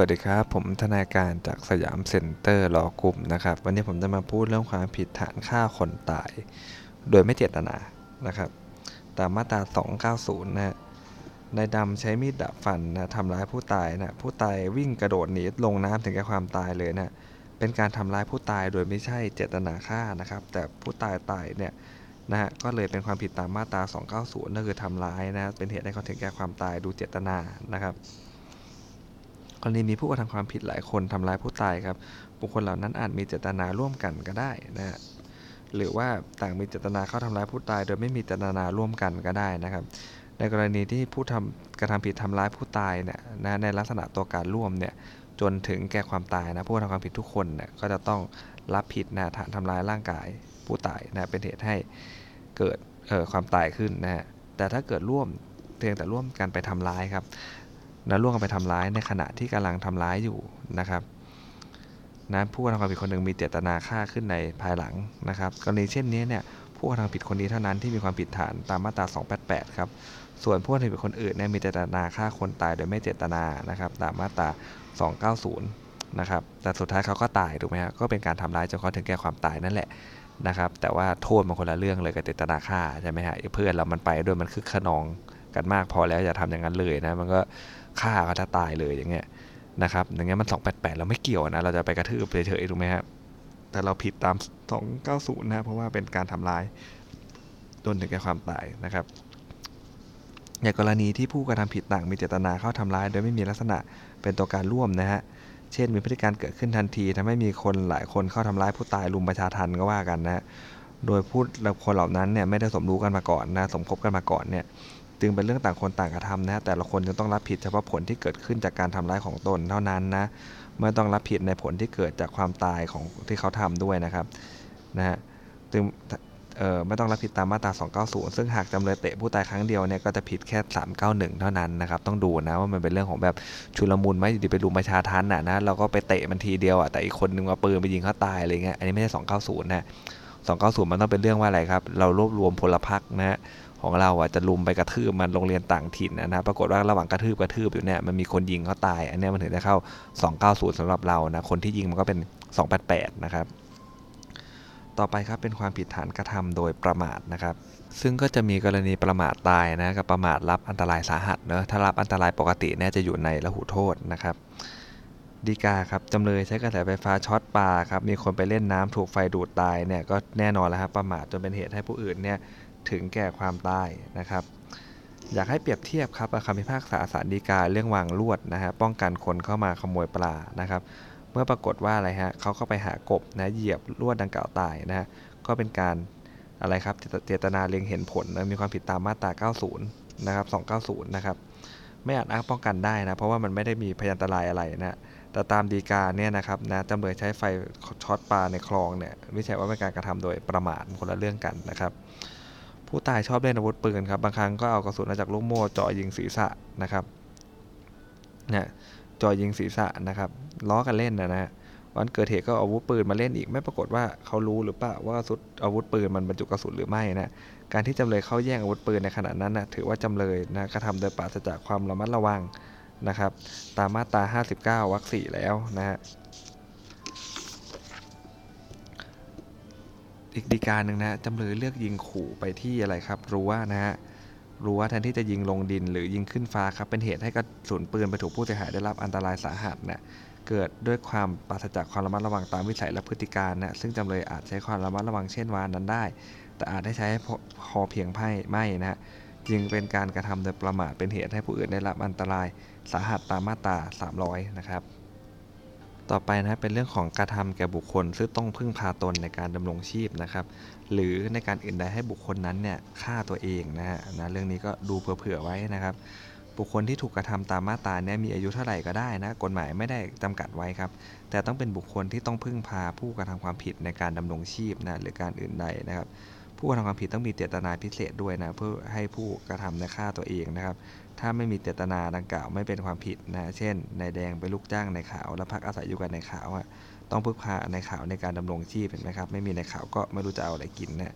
วัสดีครับ ผมทนายการจาก Siam Center Law Group นะครับ วันนี้ผมจะมาพูดเรื่องความผิดฐานฆ่าคนตาย โดยไม่เจตนานะครับ ตามมาตรา 290 นะฮะนายดำใช้มีดดาบฟันนะทำร้ายผู้ตายนะผู้ตายวิ่งกระโดดหนีลงน้ำถึงแก่ความตายเลยนะเป็นการทำร้ายผู้ตายโดยไม่ใช่เจตนาฆ่านะครับ แต่ผู้ตายตายเนี่ยนะฮะก็เลยเป็นความผิดตามมาตรา 290 นั่นคือทำร้ายนะเป็นเหตุให้เขาถึงแก่ความตายดูเจตนานะครับ กรณีมีผู้กระทำความผิดหลายคนทำร้ายผู้ตายครับ บุคคลเหล่านั้นอาจมีเจตนาร่วมกันก็ได้นะฮะหรือว่าต่างมีเจตนาเข้าทำร้ายผู้ตาย โดยไม่มีเจตนาร่วมกันก็ได้นะครับ ในกรณีที่ผู้ทำกระทำผิดทำร้ายผู้ตายเนี่ยนะในลักษณะตัวการร่วมเนี่ยจนถึงแก่ความตายนะผู้กระทำความผิดทุกคนเนี่ยก็จะต้องรับผิดนะฐานทำร้ายร่างกายผู้ตายนะเป็นเหตุให้เกิดความตายขึ้นนะฮะแต่ถ้าเกิดร่วมเพียงแต่ร่วมกันไปทำร้ายครับ นะร่วมกันไปทำร้ายในขณะที่กำลังทำร้ายอยู่นะครับนะผู้กระทำความผิดคนหนึ่งมีเจตนาฆ่าขึ้นในภายหลังนะครับกรณีเช่นนี้เนี่ยผู้กระทำผิดคนนี้เท่านั้นที่มีความผิดฐานตามมาตรา 288 ครับ ส่วนผู้กระทำผิดคนอื่นเนี่ยมีเจตนาฆ่าคนตายโดยไม่เจตนานะครับตามมาตรา 290 นะครับ แต่สุดท้ายเขาก็ตายถูกไหมฮะก็เป็นการทำร้ายจนเขาถึงแก่ความตายนั่นแหละนะครับ แต่ว่าโทษมันคนละเรื่องเลยกับเจตนาฆ่าใช่ไหมฮะเพื่อนเรามันไปด้วยมันคือขนองกันมากพอแล้วอย่าทำอย่างนั้นเลยนะมันก็ ฆ่าเขาจะตายเลยอย่างเงี้ยนะครับอย่างเงี้ยมัน 288 เราไม่เกี่ยวนะเราจะไปกระทืบเฉยๆถูกไหมครับแต่เราผิดตาม 290 นะเพราะว่าเป็นการทำร้ายจนถึงแก่ความตายนะครับอย่างกรณีที่ผู้กระทำผิดต่างมีเจตนาเข้าทำร้าย โดยไม่มีลักษณะเป็นตัวการร่วมนะฮะเช่นมีพฤติการเกิดขึ้นทันทีทำให้มีคนหลายคนเข้าทำร้ายผู้ตายรุมประชาทันก็ว่ากันนะฮะโดยผู้คนเหล่านั้นเนี่ยไม่ได้สมรู้กันมาก่อนนะ สมคบกันมาก่อนเนี่ย จึงเป็นเรื่องต่างคนต่างกระทำนะแต่ละคนจะต้องรับผิดเฉพาะผลที่เกิดขึ้นจากการทำร้ายของตนเท่านั้นนะไม่ต้องรับผิดในผลที่เกิดจากความตายของที่เขาทำด้วยนะครับนะฮะจึงไม่ต้องรับผิดตามมาตรา 290 ซึ่งหากจำเลยเตะผู้ตายครั้งเดียวเนี่ยก็จะผิดแค่ 391 เท่านั้นนะครับต้องดูนะว่ามันเป็นเรื่องของแบบชุลมุนไหมอยู่ดีไปรุมประชาทันน่ะนะเราก็ไปเตะมันทีเดียวอะแต่อีกคนนึงมาปืนไปยิงเขาตายอะไรเงี้ยอันนี้ไม่ใช่ 290 นะ290 มันต้องเป็นเรื่องว่าอะไรครับ เรารวบรวมพลพรรคนะฮะ ของเราอะจะลุมไปกระทืบมันโรงเรียนต่างถิ่นนะปรากฏว่าระหว่างกระทืบกระทืบอยู่เนี่ยมันมีคนยิงเขาตาย อันนี้มันถึงจะเข้า 290สำหรับเรานะคนที่ยิงมันก็เป็น 288 นะครับ ต่อไปครับเป็นความผิดฐานกระทำโดยประมาทนะครับ ซึ่งก็จะมีกรณีประมาทตายนะกับประมาทรับอันตรายสาหัสเนอะถ้ารับอันตรายปกติเนี่ยจะอยู่ในระหูโทษนะครับดีกาครับจำเลยใช้กระแสไฟฟ้าช็อตปลาครับมีคนไปเล่นน้ำถูกไฟดูดตายเนี่ยก็แน่นอนแล้วครับประมาทจนเป็นเหตุให้ผู้อื่นเนี่ย ถึงแก่ความตายนะครับ อยากให้เปรียบเทียบครับคำพิพากษาศาลฎีกาเรื่องวางลวดนะฮะป้องกันคนเข้ามาขโมยปลานะครับ เมื่อปรากฏว่าอะไรฮะเขาเข้าไปหากบนะเหยียบลวดดังกล่าวตายนะฮะก็เป็นการอะไรครับเจตนาเล็งเห็นผลนะมีความผิดตามมาตรา 90 นะครับ 290 นะครับ ไม่อาจอ้างป้องกันได้นะ เพราะว่ามันไม่ได้มีพยานตรายอะไรนะ แต่ตามดีกาเนี่ยนะครับนะจำเลยใช้ไฟช็อตปลาในคลองเนี่ยไม่ใช่ว่าเป็นการกระทำโดยประมาทคนละเรื่องกันนะครับ ผู้ตายชอบเล่นอาวุธปืนครับบางครั้งก็เอากระสุนมาจากลูกโม่เจาะยิงศีรษะนะครับเนี่ยเจาะยิงศีรษะนะครับล้อกันเล่นนะนะวันเกิดเหตุก็อาวุธปืนมาเล่นอีกไม่ปรากฏว่าเขารู้หรือเปล่าว่าสุดอาวุธปืนมันบรรจุกระสุนหรือไม่นะการที่จำเลยเข้าแย่งอาวุธปืนในขณะนั้นนะถือว่าจำเลยนะกระทำโดยปราศจากความระมัดระวังนะครับ ตามมาตรา 59 วรรคสี่แล้วนะฮะ อีกดีการหนึ่งนะจำเลยเลือกยิงขู่ไปที่อะไรครับรั้วนะฮะรั้วแทนที่จะยิงลงดินหรือยิงขึ้นฟ้าครับเป็นเหตุให้กระสุนปืนไปถูกผู้เสียหายได้รับอันตรายสาหัสนะเกิดด้วยความปราศจากความระมัดระวังตามวิสัยและพฤติการนะซึ่งจำเลยอาจใช้ความระมัดระวังเช่นวานนั้นได้ แต่อาจได้ใช้พอเพียงไพ่ไม่นะจึงเป็นการกระทำโดยประมาทเป็นเหตุให้ผู้อื่นได้รับอันตรายสาหัสตามมาตรา 300 นะครับ ต่อไปนะเป็นเรื่องของการทำแก่บุคคล ซึ่งต้องพึ่งพาตนในการดำรงชีพนะครับ หรือในการอื่นใดให้บุคคลนั้นเนี่ยฆ่าตัวเองนะฮะนะเรื่องนี้ก็ดูเผื่อๆไว้นะครับ บุคคลที่ถูกกระทำตามมาตราเนี่ยมีอายุเท่าไหร่ก็ได้นะกฎหมายไม่ได้จำกัดไว้ครับ แต่ต้องเป็นบุคคลที่ต้องพึ่งพาผู้กระทำความผิดในการดำรงชีพนะหรือการอื่นใดนะครับผู้กระทำความผิดต้องมีเจตนาพิเศษด้วยนะเพื่อให้ผู้กระทำในฆ่าตัวเองนะครับ ถ้าไม่มีเจตนาดังกล่าวไม่เป็นความผิดนะ เช่นนายแดงไปลูกจ้างในขาว แล้วพักอาศัยอยู่กันในขาวอะต้องพึ่งพาในขาวในการดำรงชีพเห็นไหมครับ ไม่มีในขาวก็ไม่รู้จะเอาอะไรกินนะ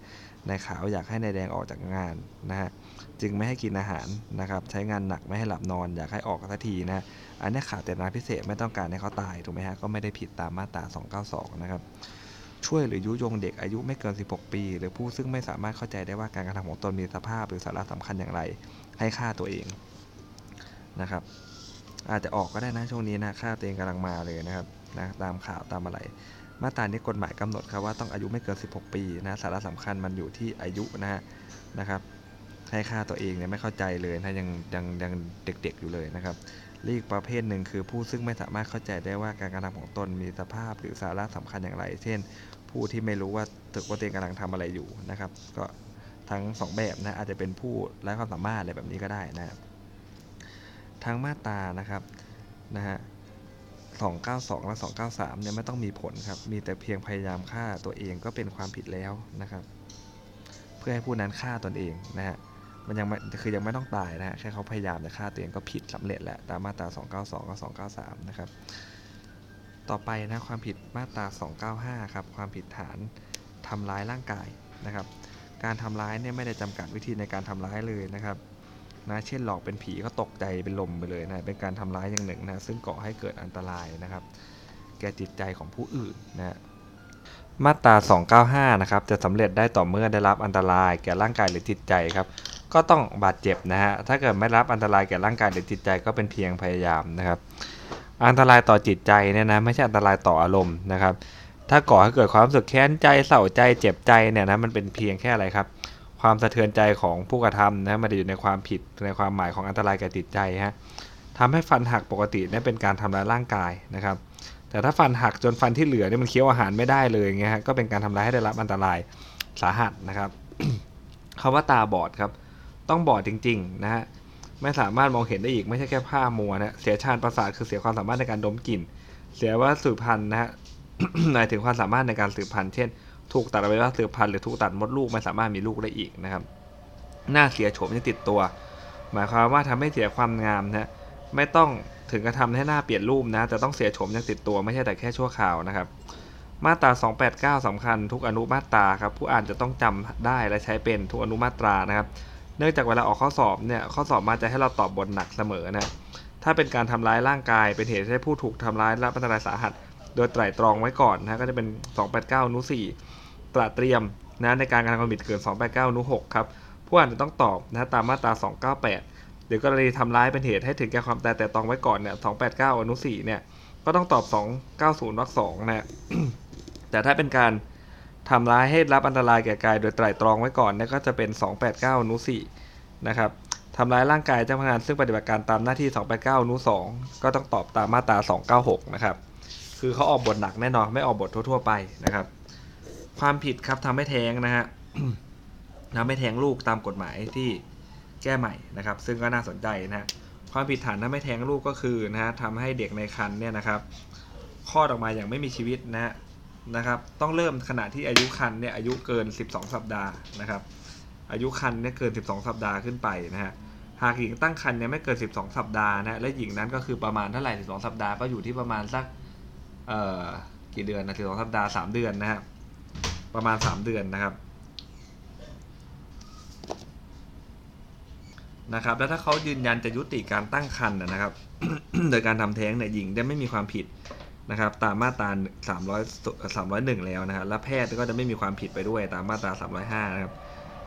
ในขาวอยากให้ในแดงออกจากงานนะฮะจึงไม่ให้กินอาหารนะครับ ใช้งานหนักไม่ให้หลับนอนอยากให้ออกสักทีนะอันนี้ขาดแต่นาพิเศษไม่ต้องการให้เขาตายถูกไหมฮะก็ไม่ได้ผิดตามมาตรา 292 นะครับช่วยหรือยุยงเด็กอายุไม่เกิน 16 ปี หรือผู้ซึ่งไม่สามารถเข้าใจได้ว่าการกระทำของตนมีสภาพหรือสาระสำคัญอย่างไร ให้ฆ่าตัวเอง นะครับ อาจจะออกก็ได้นะช่วงนี้นะฆ่าตัวเองกำลังมาเลยนะครับนะตามข่าวตามอะไร มาตรานี้กฎหมายกำหนดครับว่าต้องอายุไม่เกิน 16 ปีนะสาระสำคัญมันอยู่ที่อายุนะฮะนะครับให้ฆ่าตัวเองเนี่ยไม่เข้าใจเลยนะยังยังยังเด็กๆอยู่เลยนะครับลีกประเภทหนึ่งคือผู้ซึ่งไม่สามารถเข้าใจได้ว่าการกระทำของตนมีสภาพหรือสาระสำคัญอย่างไร เช่น ผู้ที่ไม่รู้ว่าตึกว่าตัวเองกำลังทำอะไรอยู่นะครับ ก็ทั้งสองแบบนะอาจจะเป็นผู้ไร้ความสามารถอะไรแบบนี้ก็ได้นะครับ ทั้งมาตรานะครับนะฮะ292 และ 293 เนี่ยไม่ต้องมีผลครับ มีแต่เพียงพยายามฆ่าตัวเองก็เป็นความผิดแล้วนะครับ เพื่อให้ผู้นั้นฆ่าตนเองนะฮะ มันยังไม่คือยังไม่ต้องตายนะฮะ แค่เขาพยายามจะฆ่าตัวเองก็ผิดสำเร็จแล้วตามมาตรา 292 กับ 293 นะครับ ต่อไปนะความผิดมาตรา 295 ครับ ความผิดฐานทำร้ายร่างกายนะครับ การทำร้ายเนี่ยไม่ได้จำกัดวิธีในการทำร้ายเลยนะครับ นะเช่นหลอกเป็นผีก็ตกใจเป็นลมไปเลยนะเป็นการทำร้ายอย่างหนึ่งนะซึ่งก่อให้เกิดอันตรายนะครับ แก่จิตใจของผู้อื่นนะมาตรา 295 นะครับ จะสำเร็จได้ต่อเมื่อได้รับอันตรายแก่ร่างกายหรือจิตใจครับ ก็ต้องบาดเจ็บนะฮะ ถ้าเกิดไม่รับอันตรายแก่ร่างกายหรือจิตใจก็เป็นเพียงพยายามนะครับ อันตรายต่อจิตใจเนี่ยนะ ไม่ใช่อันตรายต่ออารมณ์นะครับ ถ้าก่อให้เกิดความรู้สึกแค้นใจเศร้าใจเจ็บใจเนี่ยนะ มันเป็นเพียงแค่อะไรครับ ความสะเทือนใจของผู้กระทำนะมันจะอยู่ในความผิดในความหมายของอันตรายแก่จิตใจฮะทำให้ฟันหักปกติเนี่ยเป็นการทำร้ายร่างกายนะครับแต่ถ้าฟันหักจนฟันที่เหลือเนี่ยมันเคี้ยวอาหารไม่ได้เลยเงี้ยฮะก็เป็นการทำร้ายให้ได้รับอันตรายสาหัสนะครับคำว่าตาบอดครับ ต้องบอดจริงๆนะฮะไม่สามารถมองเห็นได้อีกไม่ใช่แค่ผ้ามัวนะเสียชาญประสาทคือเสียความสามารถในการดมกลิ่น เสียว่าสืบพันธุ์นะฮะหมายถึงความสามารถในการสืบพันธุ์เช่น ถูกตัดอวัยวะสืบพันธุ์หรือถูกตัดมดลูกไม่สามารถมีลูกได้อีกนะครับ หน้าเสียโฉมที่ติดตัว หมายความว่าทำให้เสียความงามนะไม่ต้องถึงกระทำให้หน้าเปลี่ยนรูปนะแต่ต้องเสียโฉมยังติดตัวไม่ใช่แต่แค่ชั่วคราวนะครับ มาตรา 289สำคัญทุกอนุมาตราครับผู้อ่านจะต้องจำได้และใช้เป็นทุกอนุมาตรานะครับ เนื่องจากเวลาออกข้อสอบเนี่ยข้อสอบมาจะให้เราตอบบทหนักเสมอนะถ้าเป็นการทำร้ายร่างกาย เป็นเหตุให้ผู้ถูกทำร้ายรับอันตรายสาหัส โดยไตร่ตรองไว้ก่อนนะก็จะเป็น 289 อนุ 4 ตระเตรียมนะในการกระทำความผิดเกิน 289นุ6ครับผู้อ่านจะต้องตอบนะตามมาตรา 298เดี๋ยวกรณีทำร้ายเป็นเหตุให้ถึงแก่ความตายแต่ตรองไว้ก่อนเนี่ย289 อนุ4เนี่ยก็ต้องตอบ 290วรรค2นะแต่ถ้าเป็นการทำร้ายให้รับอันตรายแก่กายโดยไตร่ตรองไว้ก่อนเนี่ยก็จะเป็น 289อนุ4นะครับทำร้ายร่างกายเจ้าพนักงานซึ่งปฏิบัติการตามหน้าที่ 289อนุ2ก็ต้องตอบตามมาตรา 296 นะครับ คือเขาออกบทหนักแน่นอน ไม่ออกบททั่ว ๆ ไปนะครับ ความผิดครับทำให้แท้งนะฮะทำให้แท้งลูกตามกฎหมายที่แก้ใหม่นะครับ ซึ่งก็น่าสนใจนะฮะความผิดฐานทำให้แท้งลูกก็คือนะฮะทำให้เด็กในครรภ์เนี่ยนะครับคลอดออกมาอย่างไม่มีชีวิตนะฮะนะครับ ต้องเริ่มขณะที่อายุครรภ์เนี่ยอายุเกิน 12 สัปดาห์นะครับ อายุครรภ์เนี่ยเกิน 12 สัปดาห์ขึ้นไปนะฮะหากหญิงตั้งครรภ์เนี่ยไม่เกิน 12 สัปดาห์นะและหญิงนั้นก็คือประมาณเท่าไหร่ 12 สัปดาห์ก็อยู่ที่ประมาณสักเอ่อกี่เดือนนะ12 สัปดาห์ 3 เดือนนะฮะ ประมาณ 3 เดือนนะครับนะครับแล้วถ้าเขายืนยันจะยุติการตั้งครรภ์นะครับ โดยการทำแท้งเนี่ยหญิงได้ไม่มีความผิดนะครับ ตามมาตรา300 301 แล้วนะฮะและแพทย์ก็จะไม่มีความผิดไปด้วยตามมาตรา 305 นะครับ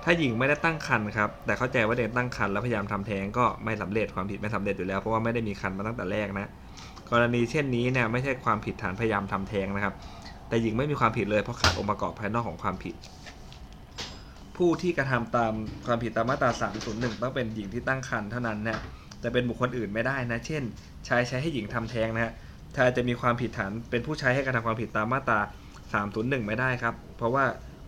ถ้าหญิงไม่ได้ตั้งครรภ์ครับ แต่เข้าใจว่าเด็กตั้งครรภ์แล้วพยายามทำแท้งก็ไม่สำเร็จความผิดไม่สำเร็จอยู่แล้วเพราะว่าไม่ได้มีครรภ์มาตั้งแต่แรกนะ กรณีเช่นนี้เนี่ยไม่ใช่ความผิดฐานพยายามทำแท้งนะครับ แต่หญิงไม่มีความผิดเลยเพราะขาดองค์ประกอบภายนอกของความผิด ผู้ที่กระทำตามความผิดตามมาตรา 301 ต้องเป็นหญิงที่ตั้งครรภ์เท่านั้นนะจะเป็นบุคคลอื่นไม่ได้นะ เช่น ชายใช้ให้หญิงทำแท้งนะฮะชายจะมีความผิดฐานเป็นผู้ใช้ให้กระทำความผิดตามมาตรา 301 ไม่ได้ครับ เพราะว่า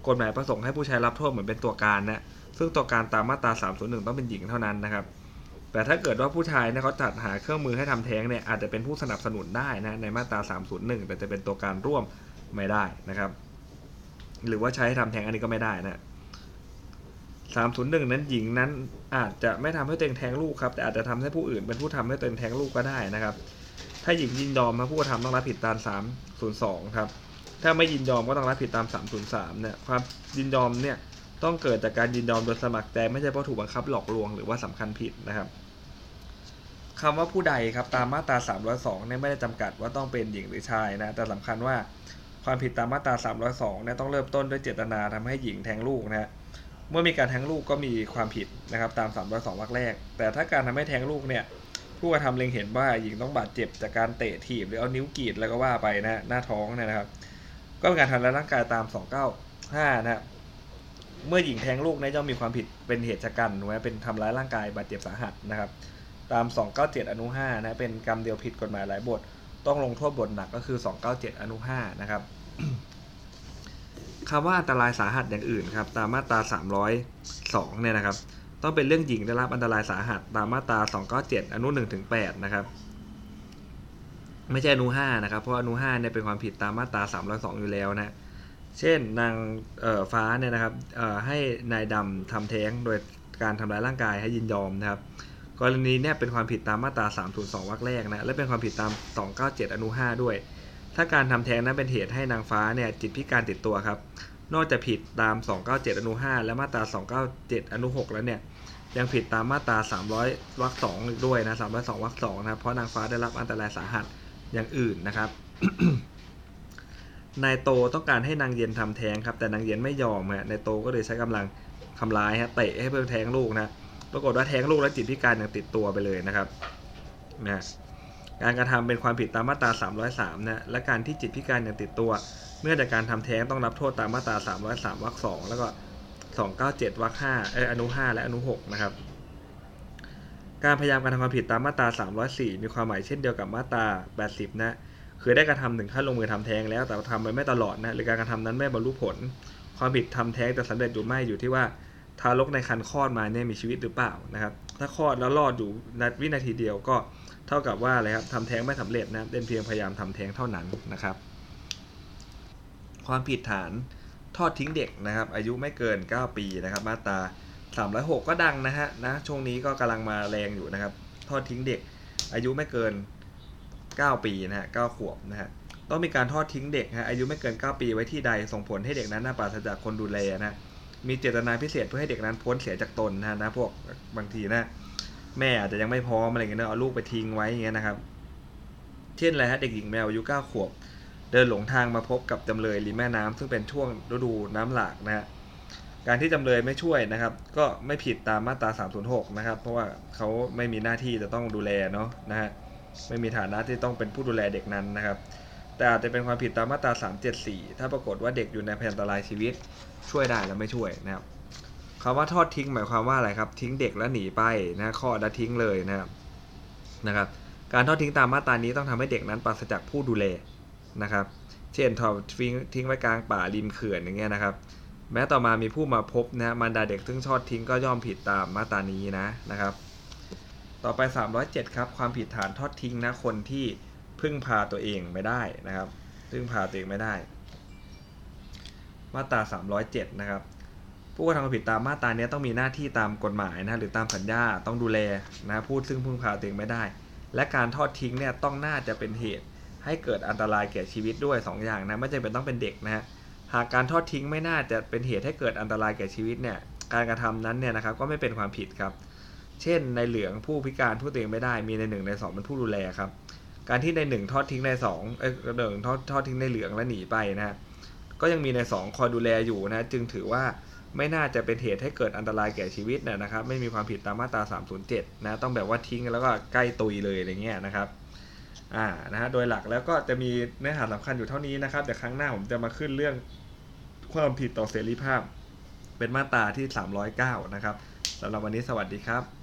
กฎหมายประสงค์ให้ผู้ใช้รับโทษเหมือนเป็นตัวการนะ ซึ่งตัวการตามมาตรา 301 ต้องเป็นหญิงเท่านั้นนะครับ แต่ถ้าเกิดว่าผู้ชายเนี่ยเขาจัดหาเครื่องมือให้ทำแท้งเนี่ยอาจจะเป็นผู้สนับสนุนได้นะในมาตรา 301 แต่จะเป็นตัวการร่วม ไม่ได้นะครับ หรือว่าใช้ให้ทำแทงอันนี้ก็ไม่ได้นะ301นั้นหญิงนั้นอาจจะไม่ทำให้ตัวเองแทงลูกครับแต่อาจจะทำให้ผู้อื่นเป็นผู้ทำให้ตัวเองแทงลูกก็ได้นะครับ ถ้าหญิงยินยอมผู้กระทำต้องรับผิดตาม302ครับถ้าไม่ยินยอมก็ต้องรับผิดตาม303เนี่ยความยินยอมเนี่ยต้องเกิดจากการยินยอมโดยสมัครใจไม่ใช่เพราะถูกบังคับหลอกลวงหรือว่าสำคัญผิดนะครับคำว่าผู้ใดครับตามมาตรา302เนี่ยไม่ได้จำกัดว่าต้องเป็นหญิงหรือชายนะแต่สำคัญว่า ความผิดตามมาตรา 302เนี่ยต้องเริ่มต้นด้วยเจตนาทำให้หญิงแทงลูกนะฮะเมื่อมีการแทงลูกก็มีความผิดนะครับตาม 302วรรคแรก แต่ถ้าการทำให้แทงลูกเนี่ยผู้กระทำเล็งเห็นว่าหญิงต้องบาดเจ็บจากการเตะถีบหรือเอานิ้วกรีดแล้วก็ว่าไปนะหน้าท้องเนี่ยนะครับ ก็เป็นการทำร้ายร่างกายตาม 295 นะเมื่อหญิงแทงลูกเนี่ยย่อมมีความผิดเป็นเหตุชะกันหรือว่าเป็นทำร้ายร่างกายบาดเจ็บสาหัสนะครับ ตาม 297 อนุ5นะเป็นกรรมเดียวผิดกฎหมายหลายบท ต้องลงโทษบทหนักก็คือ 297 อนุ 5 นะครับคำว่าอันตรายสาหัสอย่างอื่นครับตามมาตรา 302 เนี่ยนะครับ ต้องเป็นเรื่องหญิงได้รับอันตรายสาหัสตามมาตรา 297 อนุ 1 ถึง 8 นะครับ ไม่ใช่อนุ 5 นะครับ เพราะอนุ 5 เนี่ยเป็นความผิดตามมาตรา 302 อยู่แล้วนะเช่นนางฟ้าเนี่ยนะครับให้นายดำทำแท้งโดยการทำร้ายร่างกายให้ยินยอมนะครับ กรณีเนี่ยเป็นความผิดตามมาตรา 302 วรรคแรกนะและเป็นความผิดตาม 297 อนุ 5 ด้วย ถ้าการทำแท้งนั้นเป็นเหตุให้นางฟ้าเนี่ยจิตพิการติดตัวครับ นอกจากผิดตาม 297 อนุ 5 และมาตรา 297 อนุ 6 แล้วเนี่ยยังผิดตามมาตรา 300 วรรค2อีกด้วยนะ 302 วรรค2นะเพราะนางฟ้าได้รับอันตรายสาหัสอย่างอื่นนะครับนายโตต้องการให้นางเย็นทำแท้งครับแต่นางเย็นไม่ยอมฮะนายโตก็เลยใช้กำลังทำร้ายฮะเตะให้เพื่อแท้งลูกนะ ปรากฏว่าแท้งลูกแล้วจิตพิการยังติดตัวไปเลยนะครับนะการกระทำเป็นความผิดตามมาตรา 303 นะ และการที่จิตพิการยังติดตัว เนื่องจากการทำแท้งต้องรับโทษตามมาตรา 303 วรรค 2 แล้วก็ 297 วรรค 5 เอออนุ 5 และอนุ 6 นะครับ การพยายามการทำความผิดตามมาตรา 304 มีความหมายเช่นเดียวกับมาตรา 80 นะ คือได้กระทำถึงขั้นลงมือทำแท้งแล้วแต่ทำไปไม่ตลอดนะ หรือการกระทำนั้นไม่บรรลุผล ความผิดทำแท้งจะสำเร็จหรือไม่อยู่ที่ว่า ทารกในครรภ์คลอดมาเนี่ยมีชีวิตหรือเปล่านะครับ ถ้าคลอดแล้วรอดอยู่นาวินาทีเดียวก็เท่ากับว่าอะไรครับทำแท้งไม่สำเร็จนะเป็นเพียงพยายามทำแท้งเท่านั้นนะครับ ความผิดฐานทอดทิ้งเด็กนะครับ อายุไม่เกิน 9 ปีนะครับ มาตรา306 ก็ดังนะฮะนะช่วงนี้ก็กำลังมาแรงอยู่นะครับ ทอดทิ้งเด็กอายุไม่เกิน 9 ปีนะฮะ9ขวบนะฮะต้องมีการทอดทิ้งเด็กฮะอายุไม่เกิน 9 ปีไว้ที่ใดส่งผลให้เด็กนั้นน่าปราศจากคนดูแลนะ มีเจตนาพิเศษเพื่อให้เด็กนั้นพ้นเสียจากตนนะนะพวกบางทีนะ แม่อาจจะยังไม่พร้อมอะไรเงี้ยเอาลูกไปทิ้งไว้อย่างเงี้ยนะครับ เช่นอะไรฮะเด็กหญิงแมวอายุเก้าขวบ เดินหลงทางมาพบกับจำเลยริมแม่น้ำซึ่งเป็นช่วงฤดูน้ำหลากนะฮะการที่จำเลยไม่ช่วยนะครับ ก็ไม่ผิดตามมาตรา 306 นะครับ เพราะว่าเขาไม่มีหน้าที่จะต้องดูแลเนาะนะฮะไม่มีฐานะที่ต้องเป็นผู้ดูแลเด็กนั้นนะครับ แต่อาจจะเป็นความผิดตามมาตรา 374 ถ้าปรากฏว่าเด็กอยู่ในพยันตรายชีวิตช่วยได้แล้วไม่ช่วยนะครับคำว่าทอดทิ้งหมายความว่าอะไรครับ ทิ้งเด็กแล้วหนีไปนะข้อดัทิ้งเลยนะครับนะครับ การทอดทิ้งตามมาตรานี้ต้องทำให้เด็กนั้นปราศจากผู้ดูแลนะครับ เช่นทอดทิ้งทิ้งไว้กลางป่าริมเขื่อนอย่างเงี้ยนะครับ แม้ต่อมามีผู้มาพบนะมารดาเด็กซึ่งทอดทิ้งก็ย่อมผิดตามมาตรานี้นะนะครับ ต่อไป 307 ครับ ความผิดฐานทอดทิ้งนะคนที่ พึ่งพาตัวเองไม่ได้นะครับ พึ่งพาตัวเองไม่ได้ มาตรา 307 นะครับ ผู้กระทำความผิดตามมาตรานี้ต้องมีหน้าที่ตามกฎหมายนะหรือตามสัญญาต้องดูแลนะพูดซึ่งพึ่งพาตัวเองไม่ได้ และการทอดทิ้งเนี่ยต้องน่าจะเป็นเหตุให้เกิดอันตรายแก่ชีวิตด้วย 2ออย่างนะไม่จำเป็นต้องเป็นเด็กนะฮะหากการทอดทิ้งไม่น่าจะเป็นเหตุให้เกิดอันตรายแก่ชีวิตเนี่ยการกระทำนั้นเนี่ยนะครับก็ไม่เป็นความผิดครับ เช่นในเหลืองผู้พิการผู้ตัวเองไม่ได้มีในหนึ่งในสองเป็นผู้ดูแลครับ การที่ในหนึ่งทอดทิ้งในสองเอ้ยหนึ่งทอดทอดทิ้งในเหลืองและหนีไปนะฮะก็ยังมีในสองคอยดูแลอยู่นะจึงถือว่าไม่น่าจะเป็นเหตุให้เกิดอันตรายแก่ชีวิตนะครับ ไม่มีความผิดตามมาตรา 307 นะต้องแบบว่าทิ้งแล้วก็ใกล้ตุยเลยอะไรเงี้ยนะครับอ่านะฮะโดยหลักแล้วก็จะมีเนื้อหาสำคัญอยู่เท่านี้นะครับแต่ครั้งหน้าผมจะมาขึ้นเรื่องความผิดต่อเสรีภาพ เป็นมาตราที่ 309 นะครับสำหรับวันนี้สวัสดีครับ